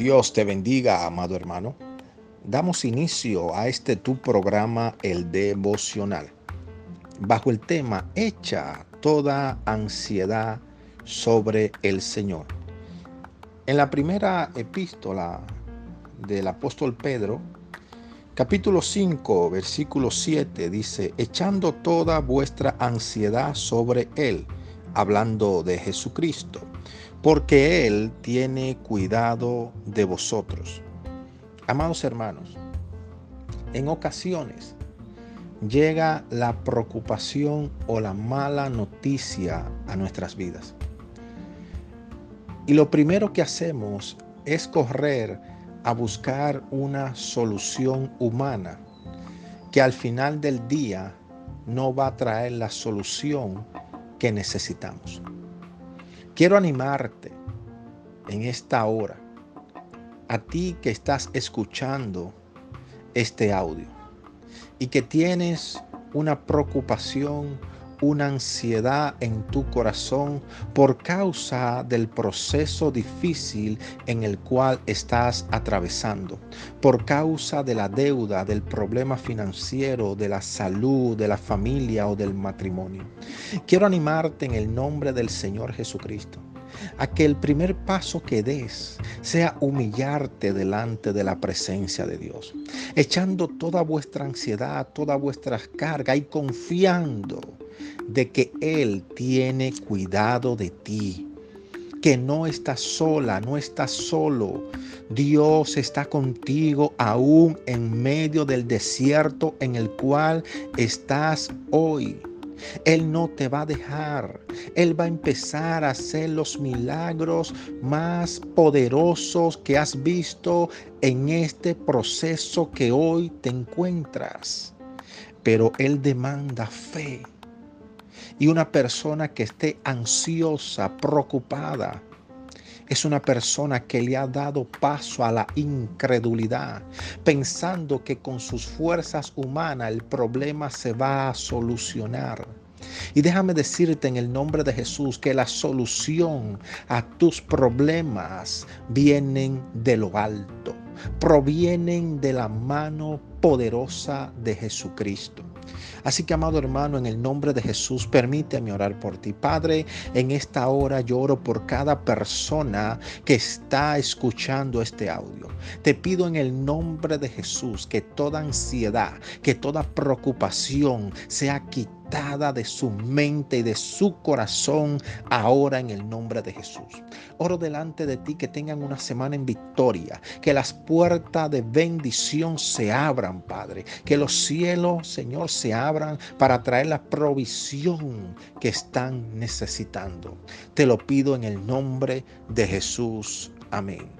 Dios te bendiga, amado hermano. Damos inicio a este tu programa, el devocional, bajo el tema Echa toda ansiedad sobre el Señor. En la primera epístola del apóstol Pedro, capítulo 5, versículo 7, dice, echando toda vuestra ansiedad sobre Él, hablando de Jesucristo porque Él tiene cuidado de vosotros. Amados hermanos, en ocasiones llega la preocupación o la mala noticia a nuestras vidas. Y lo primero que hacemos es correr a buscar una solución humana que al final del día no va a traer la solución que necesitamos. Quiero animarte en esta hora, a ti que estás escuchando este audio y que tienes una preocupación una ansiedad en tu corazón por causa del proceso difícil en el cual estás atravesando, por causa de la deuda, del problema financiero, de la salud, de la familia o del matrimonio. Quiero animarte en el nombre del Señor Jesucristo a que el primer paso que des sea humillarte delante de la presencia de Dios, echando toda vuestra ansiedad, toda vuestra carga y confiando de que Él tiene cuidado de ti, que no estás sola, no estás solo. Dios está contigo aún en medio del desierto en el cual estás hoy. Él no te va a dejar. Él va a empezar a hacer los milagros más poderosos que has visto en este proceso que hoy te encuentras. Pero Él demanda fe. Y una persona que esté ansiosa, preocupada, es una persona que le ha dado paso a la incredulidad, pensando que con sus fuerzas humanas el problema se va a solucionar. Y déjame decirte en el nombre de Jesús que la solución a tus problemas vienen de lo alto, provienen de la mano poderosa de Jesucristo. Así que, amado hermano, en el nombre de Jesús, permíteme orar por ti. Padre, en esta hora yo oro por cada persona que está escuchando este audio. Te pido en el nombre de Jesús que toda ansiedad, que toda preocupación sea de su mente y de su corazón ahora en el nombre de Jesús. Oro delante de ti que tengan una semana en victoria, que las puertas de bendición se abran, Padre, que los cielos, Señor, se abran para traer la provisión que están necesitando. Te lo pido en el nombre de Jesús. Amén.